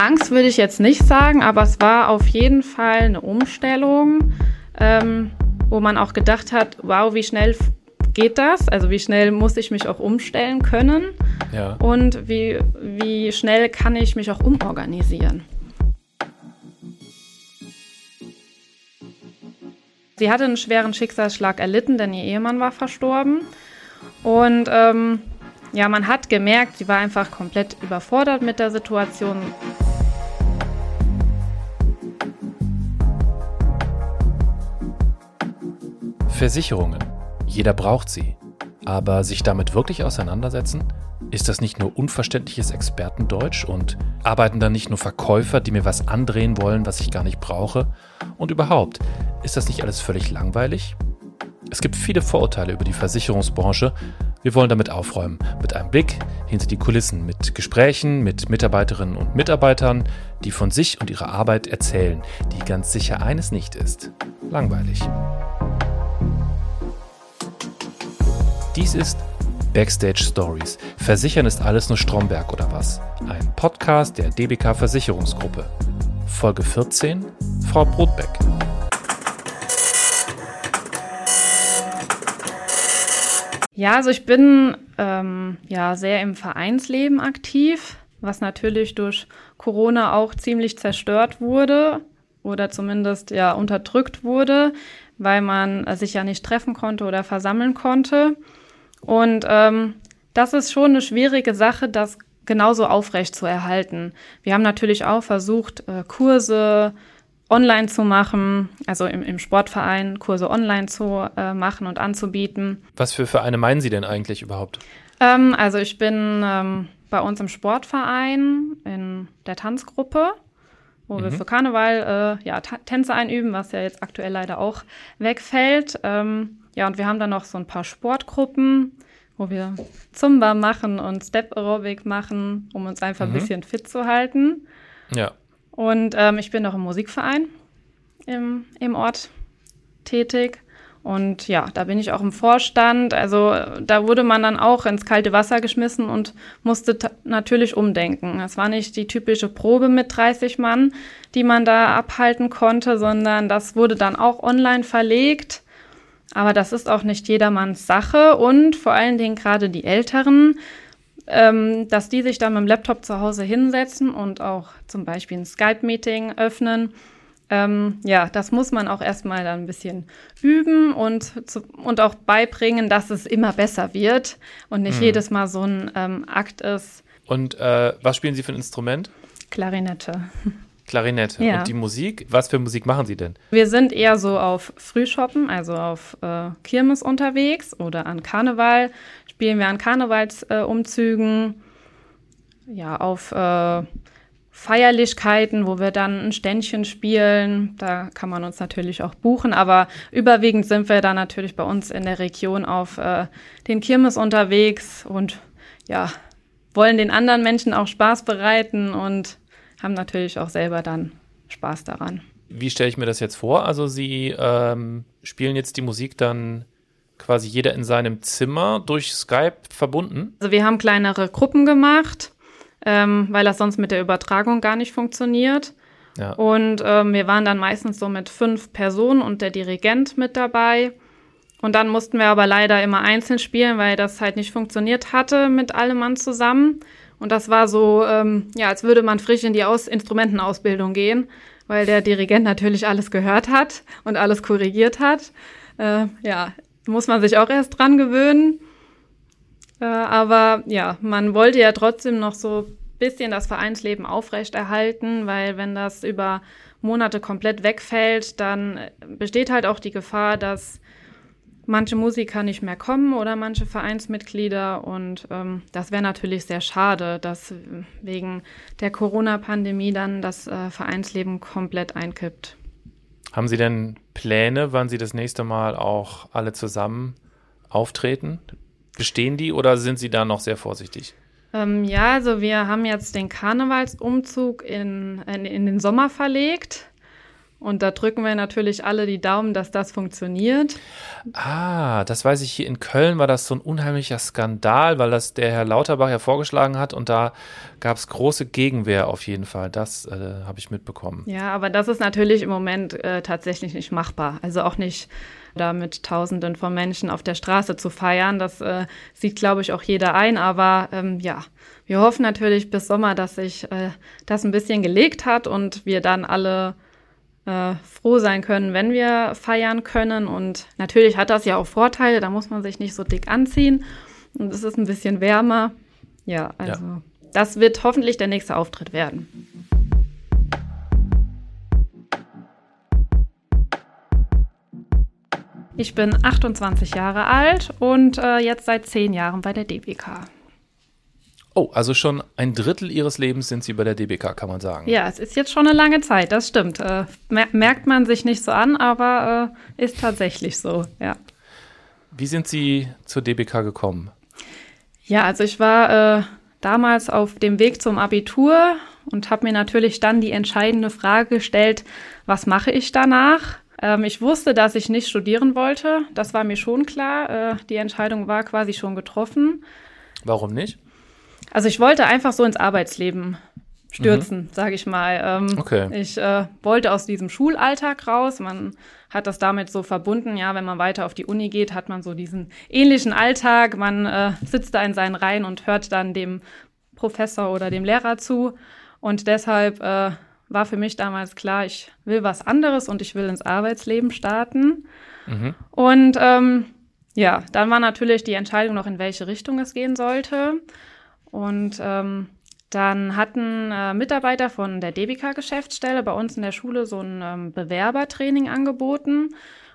Angst würde ich jetzt nicht sagen, aber es war auf jeden Fall eine Umstellung, ähm, wo man auch gedacht hat, wow, wie schnell geht das? Also wie schnell muss ich mich auch umstellen können? Ja. Und wie, wie schnell kann ich mich auch umorganisieren? Sie hatte einen schweren Schicksalsschlag erlitten, denn ihr Ehemann war verstorben. Und ähm, ja, man hat gemerkt, sie war einfach komplett überfordert mit der Situation. Versicherungen. Jeder braucht sie. Aber sich damit wirklich auseinandersetzen? Ist das nicht nur unverständliches Expertendeutsch und arbeiten da nicht nur Verkäufer, die mir was andrehen wollen, was ich gar nicht brauche? Und überhaupt, ist das nicht alles völlig langweilig? Es gibt viele Vorurteile über die Versicherungsbranche. Wir wollen damit aufräumen, mit einem Blick hinter die Kulissen, mit Gesprächen mit Mitarbeiterinnen und Mitarbeitern, die von sich und ihrer Arbeit erzählen, die ganz sicher eines nicht ist. Langweilig. Dies ist Backstage Stories. Versichern ist alles nur Stromberg oder was? Ein Podcast der DBK Versicherungsgruppe. Folge 14. Frau Brotbeck. Ja, also ich bin ähm, ja sehr im Vereinsleben aktiv, was natürlich durch Corona auch ziemlich zerstört wurde oder zumindest ja unterdrückt wurde, weil man sich ja nicht treffen konnte oder versammeln konnte. Und ähm, das ist schon eine schwierige Sache, das genauso aufrecht zu erhalten. Wir haben natürlich auch versucht, äh, Kurse online zu machen, also im, im Sportverein Kurse online zu äh, machen und anzubieten. Was für Vereine meinen Sie denn eigentlich überhaupt? Ähm, also ich bin ähm, bei uns im Sportverein in der Tanzgruppe, wo mhm. wir für Karneval äh, ja, Tänze einüben, was ja jetzt aktuell leider auch wegfällt. Ähm, ja, und wir haben dann noch so ein paar Sportgruppen, wo wir Zumba machen und Step Aerobic machen, um uns einfach mhm. ein bisschen fit zu halten. Ja. Und ähm, ich bin noch im Musikverein im, im Ort tätig. Und ja, da bin ich auch im Vorstand. Also da wurde man dann auch ins kalte Wasser geschmissen und musste natürlich umdenken. Es war nicht die typische Probe mit 30 Mann, die man da abhalten konnte, sondern das wurde dann auch online verlegt. Aber das ist auch nicht jedermanns Sache und vor allen Dingen gerade die Älteren, ähm, dass die sich dann mit dem Laptop zu Hause hinsetzen und auch zum Beispiel ein Skype-Meeting öffnen. Ähm, ja, das muss man auch erstmal dann ein bisschen üben und, zu, und auch beibringen, dass es immer besser wird und nicht mhm. jedes Mal so ein ähm, Akt ist. Und äh, was spielen Sie für ein Instrument? Klarinette. Klarinette. Ja. Und die Musik, was für Musik machen Sie denn? Wir sind eher so auf Frühshoppen, also auf äh, Kirmes unterwegs oder an Karneval. Spielen wir an Karnevalsumzügen, äh, ja, auf äh, Feierlichkeiten, wo wir dann ein Ständchen spielen. Da kann man uns natürlich auch buchen, aber überwiegend sind wir dann natürlich bei uns in der Region auf äh, den Kirmes unterwegs und ja, wollen den anderen Menschen auch Spaß bereiten und haben natürlich auch selber dann Spaß daran. Wie stelle ich mir das jetzt vor? Also Sie ähm, spielen jetzt die Musik dann quasi jeder in seinem Zimmer durch Skype verbunden? Also wir haben kleinere Gruppen gemacht, ähm, weil das sonst mit der Übertragung gar nicht funktioniert. Ja. Und ähm, wir waren dann meistens so mit fünf Personen und der Dirigent mit dabei. Und dann mussten wir aber leider immer einzeln spielen, weil das halt nicht funktioniert hatte mit allem Mann zusammen. Und das war so, ähm, ja, als würde man frisch in die Aus Instrumentenausbildung gehen, weil der Dirigent natürlich alles gehört hat und alles korrigiert hat. Äh, ja, muss man sich auch erst dran gewöhnen. Äh, aber ja, man wollte ja trotzdem noch so ein bisschen das Vereinsleben aufrechterhalten, weil wenn das über Monate komplett wegfällt, dann besteht halt auch die Gefahr, dass manche Musiker nicht mehr kommen oder manche Vereinsmitglieder. Und ähm, das wäre natürlich sehr schade, dass wegen der Corona-Pandemie dann das äh, Vereinsleben komplett einkippt. Haben Sie denn Pläne, wann Sie das nächste Mal auch alle zusammen auftreten? Bestehen die oder sind Sie da noch sehr vorsichtig? Ähm, ja, also wir haben jetzt den Karnevalsumzug in, in, in den Sommer verlegt. Und da drücken wir natürlich alle die Daumen, dass das funktioniert. Ah, das weiß ich. Hier in Köln war das so ein unheimlicher Skandal, weil das der Herr Lauterbach ja vorgeschlagen hat und da gab es große Gegenwehr auf jeden Fall. Das äh, habe ich mitbekommen. Ja, aber das ist natürlich im Moment äh, tatsächlich nicht machbar. Also auch nicht da mit Tausenden von Menschen auf der Straße zu feiern. Das äh, sieht, glaube ich, auch jeder ein. Aber ähm, ja, wir hoffen natürlich bis Sommer, dass sich äh, das ein bisschen gelegt hat und wir dann alle äh, froh sein können, wenn wir feiern können. Und natürlich hat das ja auch Vorteile, da muss man sich nicht so dick anziehen und es ist ein bisschen wärmer. Ja, also ja. das wird hoffentlich der nächste Auftritt werden. Ich bin 28 Jahre alt und äh, jetzt seit zehn Jahren bei der DBK. Oh, also schon ein Drittel Ihres Lebens sind Sie bei der DBK, kann man sagen. Ja, es ist jetzt schon eine lange Zeit, das stimmt. Äh, merkt man sich nicht so an, aber äh, ist tatsächlich so, ja. Wie sind Sie zur DBK gekommen? Ja, also ich war äh, damals auf dem Weg zum Abitur und habe mir natürlich dann die entscheidende Frage gestellt, was mache ich danach? Ähm, ich wusste, dass ich nicht studieren wollte, das war mir schon klar. Äh, die Entscheidung war quasi schon getroffen. Warum nicht? Also ich wollte einfach so ins Arbeitsleben stürzen, mhm. sage ich mal. Ähm, okay. Ich äh, wollte aus diesem Schulalltag raus. Man hat das damit so verbunden, ja, wenn man weiter auf die Uni geht, hat man so diesen ähnlichen Alltag. Man äh, sitzt da in seinen Reihen und hört dann dem Professor oder dem Lehrer zu. Und deshalb äh, war für mich damals klar, ich will was anderes und ich will ins Arbeitsleben starten. Mhm. Und ähm, ja, dann war natürlich die Entscheidung noch, in welche Richtung es gehen sollte. Und ähm, dann hatten äh, Mitarbeiter von der DBK-Geschäftsstelle bei uns in der Schule so ein ähm, Bewerbertraining angeboten.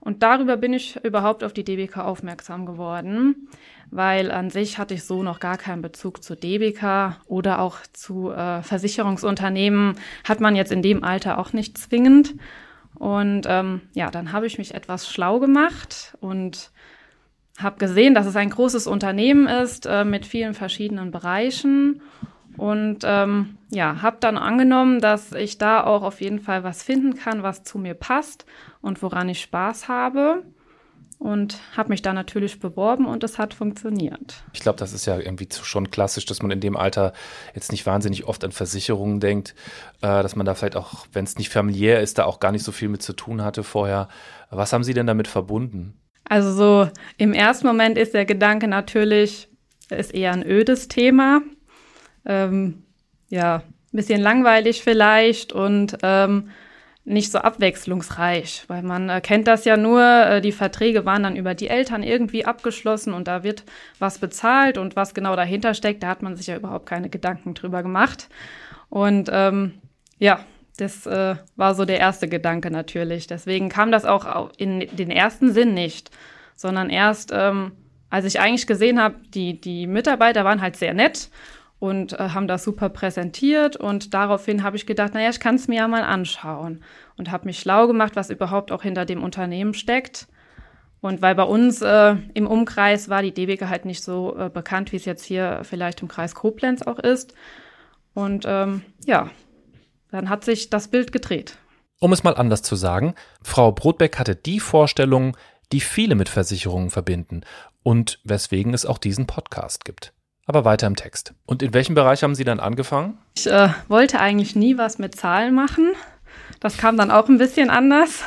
Und darüber bin ich überhaupt auf die DBK aufmerksam geworden, weil an sich hatte ich so noch gar keinen Bezug zu DBK oder auch zu äh, Versicherungsunternehmen hat man jetzt in dem Alter auch nicht zwingend. Und ähm, ja, dann habe ich mich etwas schlau gemacht und habe gesehen, dass es ein großes Unternehmen ist äh, mit vielen verschiedenen Bereichen und ähm, ja, habe dann angenommen, dass ich da auch auf jeden Fall was finden kann, was zu mir passt und woran ich Spaß habe. Und habe mich da natürlich beworben und es hat funktioniert. Ich glaube, das ist ja irgendwie schon klassisch, dass man in dem Alter jetzt nicht wahnsinnig oft an Versicherungen denkt, äh, dass man da vielleicht auch, wenn es nicht familiär ist, da auch gar nicht so viel mit zu tun hatte vorher. Was haben Sie denn damit verbunden? Also so im ersten Moment ist der Gedanke natürlich, ist eher ein ödes Thema. Ähm, ja, ein bisschen langweilig vielleicht und ähm, nicht so abwechslungsreich, weil man äh, kennt das ja nur, äh, die Verträge waren dann über die Eltern irgendwie abgeschlossen und da wird was bezahlt und was genau dahinter steckt, da hat man sich ja überhaupt keine Gedanken drüber gemacht. Und ähm, ja, das äh, war so der erste Gedanke natürlich. Deswegen kam das auch in den ersten Sinn nicht, sondern erst, ähm, als ich eigentlich gesehen habe, die, die Mitarbeiter waren halt sehr nett und äh, haben das super präsentiert und daraufhin habe ich gedacht, naja, ich kann es mir ja mal anschauen und habe mich schlau gemacht, was überhaupt auch hinter dem Unternehmen steckt. Und weil bei uns äh, im Umkreis war die DBK halt nicht so äh, bekannt, wie es jetzt hier vielleicht im Kreis Koblenz auch ist. Und ähm, ja, dann hat sich das Bild gedreht. Um es mal anders zu sagen, Frau Brotbeck hatte die Vorstellung, die viele mit Versicherungen verbinden und weswegen es auch diesen Podcast gibt. Aber weiter im Text. Und in welchem Bereich haben Sie dann angefangen? Ich äh, wollte eigentlich nie was mit Zahlen machen. Das kam dann auch ein bisschen anders.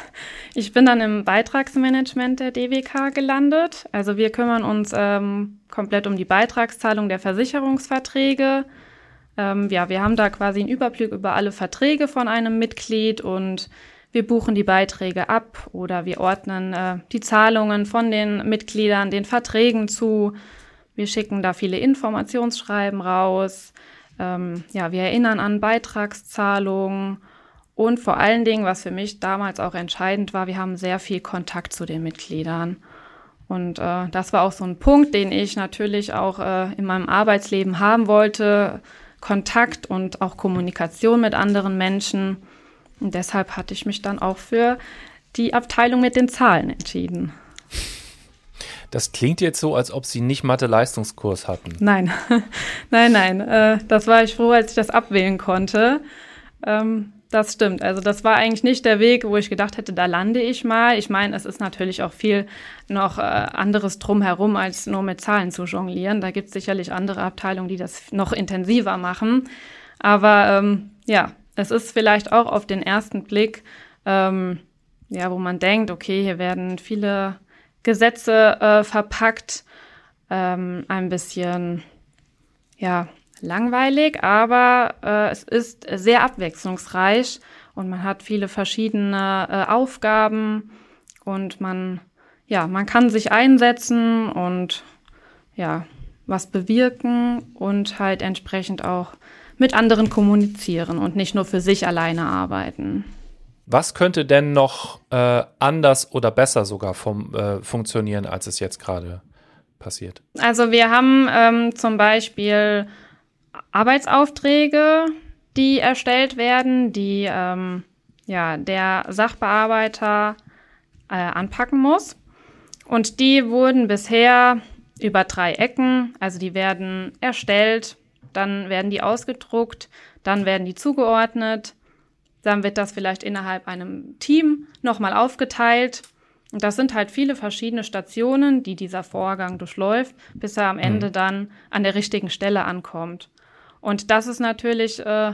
Ich bin dann im Beitragsmanagement der DWK gelandet. Also wir kümmern uns ähm, komplett um die Beitragszahlung der Versicherungsverträge, ähm, ja, wir haben da quasi einen Überblick über alle Verträge von einem Mitglied und wir buchen die Beiträge ab oder wir ordnen äh, die Zahlungen von den Mitgliedern den Verträgen zu. Wir schicken da viele Informationsschreiben raus. Ähm, ja, wir erinnern an Beitragszahlungen. Und vor allen Dingen, was für mich damals auch entscheidend war, wir haben sehr viel Kontakt zu den Mitgliedern. Und äh, das war auch so ein Punkt, den ich natürlich auch äh, in meinem Arbeitsleben haben wollte. Kontakt und auch Kommunikation mit anderen Menschen. Und deshalb hatte ich mich dann auch für die Abteilung mit den Zahlen entschieden. Das klingt jetzt so, als ob Sie nicht Mathe-Leistungskurs hatten. Nein, nein, nein. Äh, das war ich froh, als ich das abwählen konnte. Ähm, Das stimmt. Also das war eigentlich nicht der Weg, wo ich gedacht hätte, da lande ich mal. Ich meine, es ist natürlich auch viel noch äh, anderes drumherum, als nur mit Zahlen zu jonglieren. Da gibt es sicherlich andere Abteilungen, die das noch intensiver machen. Aber ähm, ja, es ist vielleicht auch auf den ersten Blick, ähm, ja, wo man denkt, okay, hier werden viele Gesetze äh, verpackt, ähm, ein bisschen, ja, langweilig, aber äh, es ist sehr abwechslungsreich und man hat viele verschiedene äh, Aufgaben und man, ja, man kann sich einsetzen und ja, was bewirken und halt entsprechend auch mit anderen kommunizieren und nicht nur für sich alleine arbeiten. Was könnte denn noch äh, anders oder besser sogar vom, äh, funktionieren, als es jetzt gerade passiert? Also wir haben ähm, zum Beispiel Arbeitsaufträge, die erstellt werden, die ähm, ja, der Sachbearbeiter äh, anpacken muss. Und die wurden bisher über drei Ecken, also die werden erstellt, dann werden die ausgedruckt, dann werden die zugeordnet, dann wird das vielleicht innerhalb einem Team nochmal aufgeteilt. Und das sind halt viele verschiedene Stationen, die dieser Vorgang durchläuft, bis er am Ende mhm. dann an der richtigen Stelle ankommt. Und das ist natürlich äh,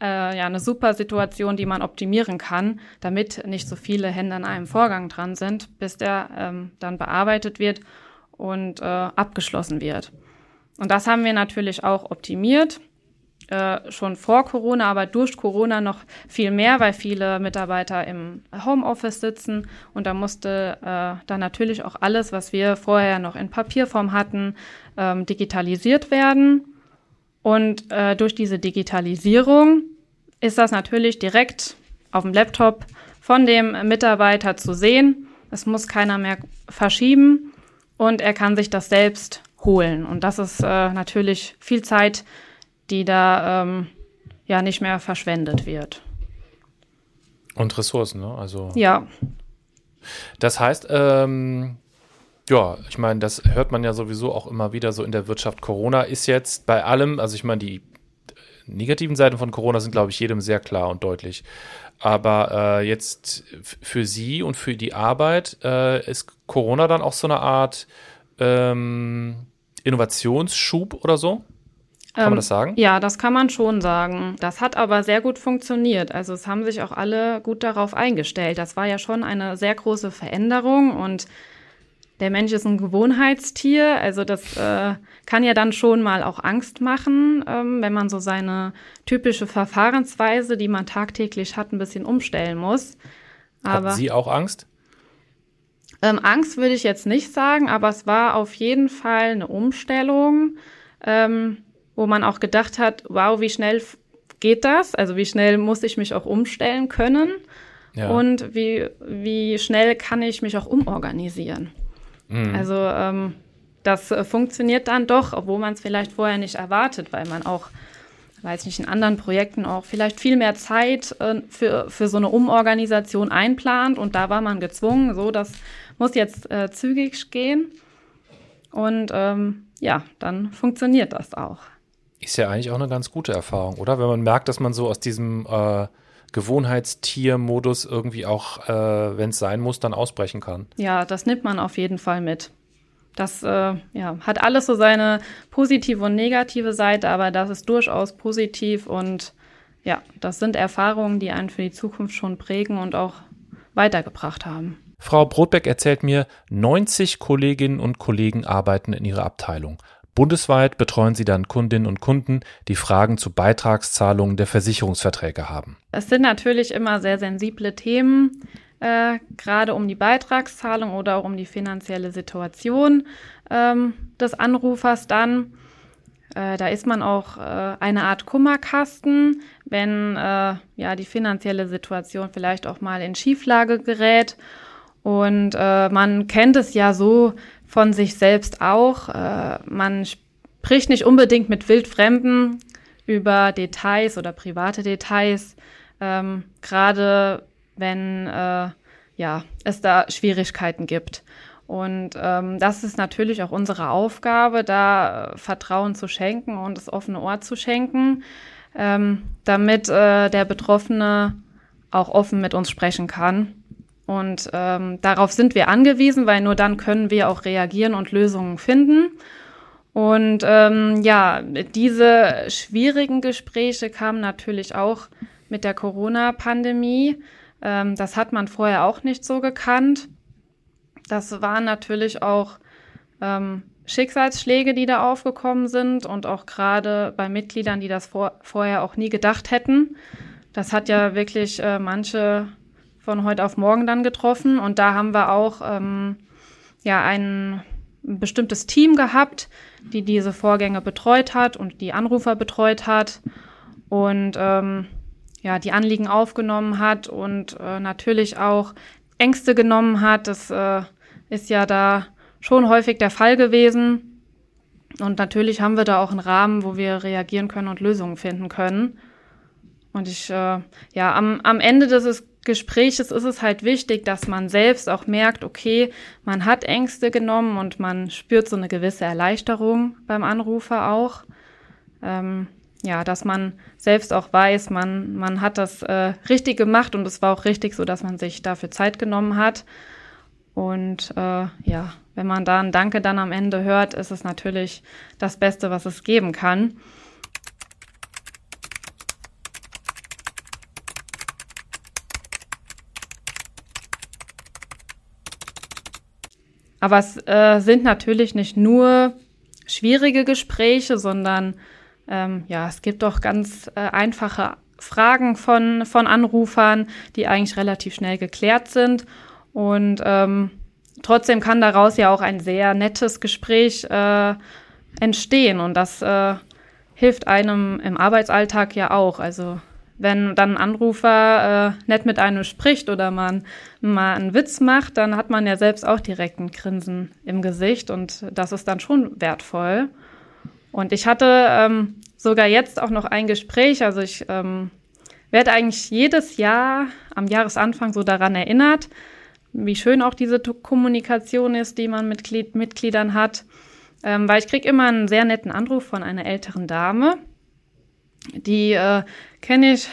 äh, ja eine super Situation, die man optimieren kann, damit nicht so viele Hände an einem Vorgang dran sind, bis der ähm, dann bearbeitet wird und äh, abgeschlossen wird. Und das haben wir natürlich auch optimiert. Äh, schon vor Corona, aber durch Corona noch viel mehr, weil viele Mitarbeiter im Homeoffice sitzen und da musste äh, dann natürlich auch alles, was wir vorher noch in Papierform hatten, ähm, digitalisiert werden. Und äh, durch diese Digitalisierung ist das natürlich direkt auf dem Laptop von dem Mitarbeiter zu sehen. Es muss keiner mehr verschieben und er kann sich das selbst holen. Und das ist äh, natürlich viel Zeit, die da ähm, ja nicht mehr verschwendet wird. Und Ressourcen, ne? Also. Ja. Das heißt, ähm, ja, ich meine, das hört man ja sowieso auch immer wieder so in der Wirtschaft. Corona ist jetzt bei allem, also ich meine, die negativen Seiten von Corona sind, glaube ich, jedem sehr klar und deutlich. Aber äh, jetzt für Sie und für die Arbeit äh, ist Corona dann auch so eine Art ähm, Innovationsschub oder so? Kann man ähm, das sagen? Ja, das kann man schon sagen. Das hat aber sehr gut funktioniert. Also es haben sich auch alle gut darauf eingestellt. Das war ja schon eine sehr große Veränderung und der Mensch ist ein Gewohnheitstier, also das äh, kann ja dann schon mal auch Angst machen, ähm, wenn man so seine typische Verfahrensweise, die man tagtäglich hat, ein bisschen umstellen muss. Aber, Hatten Sie auch Angst? Ähm, Angst würde ich jetzt nicht sagen, aber es war auf jeden Fall eine Umstellung, ähm, wo man auch gedacht hat, wow, wie schnell geht das? Also wie schnell muss ich mich auch umstellen können? Ja. Und wie, wie schnell kann ich mich auch umorganisieren? Mhm. Also ähm, das äh, funktioniert dann doch, obwohl man es vielleicht vorher nicht erwartet, weil man auch, weiß nicht, in anderen Projekten auch vielleicht viel mehr Zeit äh, für, für so eine Umorganisation einplant und da war man gezwungen, so, das muss jetzt äh, zügig gehen. Und ähm, ja, dann funktioniert das auch. Ist ja eigentlich auch eine ganz gute Erfahrung, oder? Wenn man merkt, dass man so aus diesem äh, Gewohnheitstier-Modus irgendwie auch, äh, wenn es sein muss, dann ausbrechen kann. Ja, das nimmt man auf jeden Fall mit. Das äh, ja, hat alles so seine positive und negative Seite, aber das ist durchaus positiv und ja, das sind Erfahrungen, die einen für die Zukunft schon prägen und auch weitergebracht haben. Frau Brotbeck erzählt mir, 90 Kolleginnen und Kollegen arbeiten in ihrer Abteilung. Bundesweit betreuen sie dann Kundinnen und Kunden, die Fragen zu Beitragszahlungen der Versicherungsverträge haben. Es sind natürlich immer sehr sensible Themen, äh, gerade um die Beitragszahlung oder auch um die finanzielle Situation ähm, des Anrufers dann. Äh, da ist man auch äh, eine Art Kummerkasten, wenn äh, ja die finanzielle Situation vielleicht auch mal in Schieflage gerät. Und äh, man kennt es ja so, von sich selbst auch. Äh, man spricht nicht unbedingt mit Wildfremden über Details oder private Details, ähm, gerade wenn äh, ja, es da Schwierigkeiten gibt. Und ähm, das ist natürlich auch unsere Aufgabe, da äh, Vertrauen zu schenken und das offene Ohr zu schenken. ähm, damit äh, der Betroffene auch offen mit uns sprechen kann. Und ähm, darauf sind wir angewiesen, weil nur dann können wir auch reagieren und Lösungen finden. Und ähm, ja, diese schwierigen Gespräche kamen natürlich auch mit der Corona-Pandemie. Ähm, das hat man vorher auch nicht so gekannt. Das waren natürlich auch ähm, Schicksalsschläge, die da aufgekommen sind und auch gerade bei Mitgliedern, die das vor, vorher auch nie gedacht hätten. Das hat ja wirklich äh, manche von heute auf morgen dann getroffen und da haben wir auch ähm, ja ein bestimmtes Team gehabt, die diese Vorgänge betreut hat und die Anrufer betreut hat und ähm, ja die Anliegen aufgenommen hat und äh, natürlich auch Ängste genommen hat. Das äh, ist ja da schon häufig der Fall gewesen. Und natürlich haben wir da auch einen Rahmen, wo wir reagieren können und Lösungen finden können. Und ich, äh, ja, am, am Ende des Gespräches ist es halt wichtig, dass man selbst auch merkt, okay, man hat Ängste genommen und man spürt so eine gewisse Erleichterung beim Anrufer auch. Ähm, ja, dass man selbst auch weiß, man, man hat das äh, richtig gemacht und es war auch richtig so, dass man sich dafür Zeit genommen hat. Und äh, ja, wenn man da ein Danke dann am Ende hört, ist es natürlich das Beste, was es geben kann. Aber es äh, sind natürlich nicht nur schwierige Gespräche, sondern ähm, ja, es gibt auch ganz äh, einfache Fragen von, von Anrufern, die eigentlich relativ schnell geklärt sind. Und ähm, trotzdem kann daraus ja auch ein sehr nettes Gespräch äh, entstehen. Und das äh, hilft einem im Arbeitsalltag ja auch. Also wenn dann ein Anrufer äh, nett mit einem spricht oder man mal einen Witz macht, dann hat man ja selbst auch direkt ein Grinsen im Gesicht und das ist dann schon wertvoll. Und ich hatte ähm, sogar jetzt auch noch ein Gespräch, also ich ähm, werde eigentlich jedes Jahr am Jahresanfang so daran erinnert, wie schön auch diese Kommunikation ist, die man mit Glied Mitgliedern hat, ähm, weil ich kriege immer einen sehr netten Anruf von einer älteren Dame, die äh, kenne ich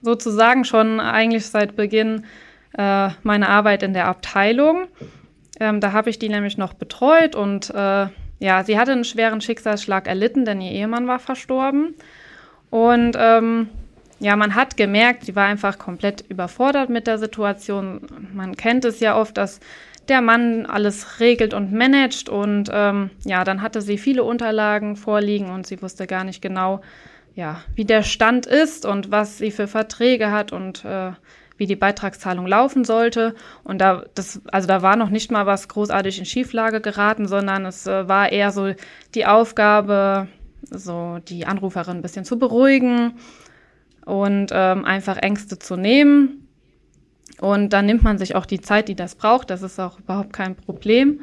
sozusagen schon eigentlich seit Beginn äh, meiner Arbeit in der Abteilung. Ähm, da habe ich die nämlich noch betreut und äh, ja, sie hatte einen schweren Schicksalsschlag erlitten, denn ihr Ehemann war verstorben. Und ähm, ja, man hat gemerkt, sie war einfach komplett überfordert mit der Situation. Man kennt es ja oft, dass der Mann alles regelt und managt und ähm, ja, dann hatte sie viele Unterlagen vorliegen und sie wusste gar nicht genau, ja, wie der Stand ist und was sie für Verträge hat und äh, wie die Beitragszahlung laufen sollte. Und da, das, also da war noch nicht mal was großartig in Schieflage geraten, sondern es äh, war eher so die Aufgabe, so die Anruferin ein bisschen zu beruhigen und ähm, einfach Ängste zu nehmen. Und dann nimmt man sich auch die Zeit, die das braucht. Das ist auch überhaupt kein Problem.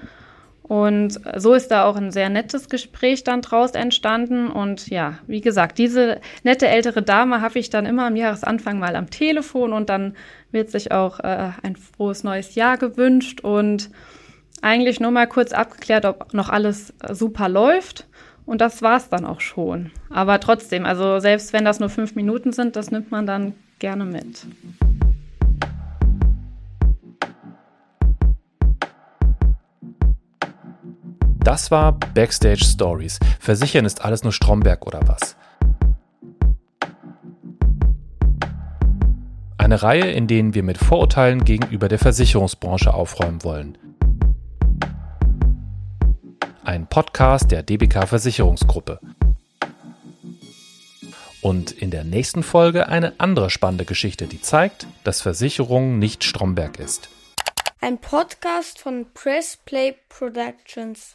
Und so ist da auch ein sehr nettes Gespräch dann draus entstanden. Und ja, wie gesagt, diese nette ältere Dame habe ich dann immer am Jahresanfang mal am Telefon und dann wird sich auch äh, ein frohes neues Jahr gewünscht und eigentlich nur mal kurz abgeklärt, ob noch alles super läuft. Und das war es dann auch schon. Aber trotzdem, also selbst wenn das nur fünf Minuten sind, das nimmt man dann gerne mit. Das war Backstage Stories. Versichern ist alles nur Stromberg oder was? Eine Reihe, in denen wir mit Vorurteilen gegenüber der Versicherungsbranche aufräumen wollen. Ein Podcast der DBK Versicherungsgruppe. Und in der nächsten Folge eine andere spannende Geschichte, die zeigt, dass Versicherung nicht Stromberg ist. Ein Podcast von Press Play Productions.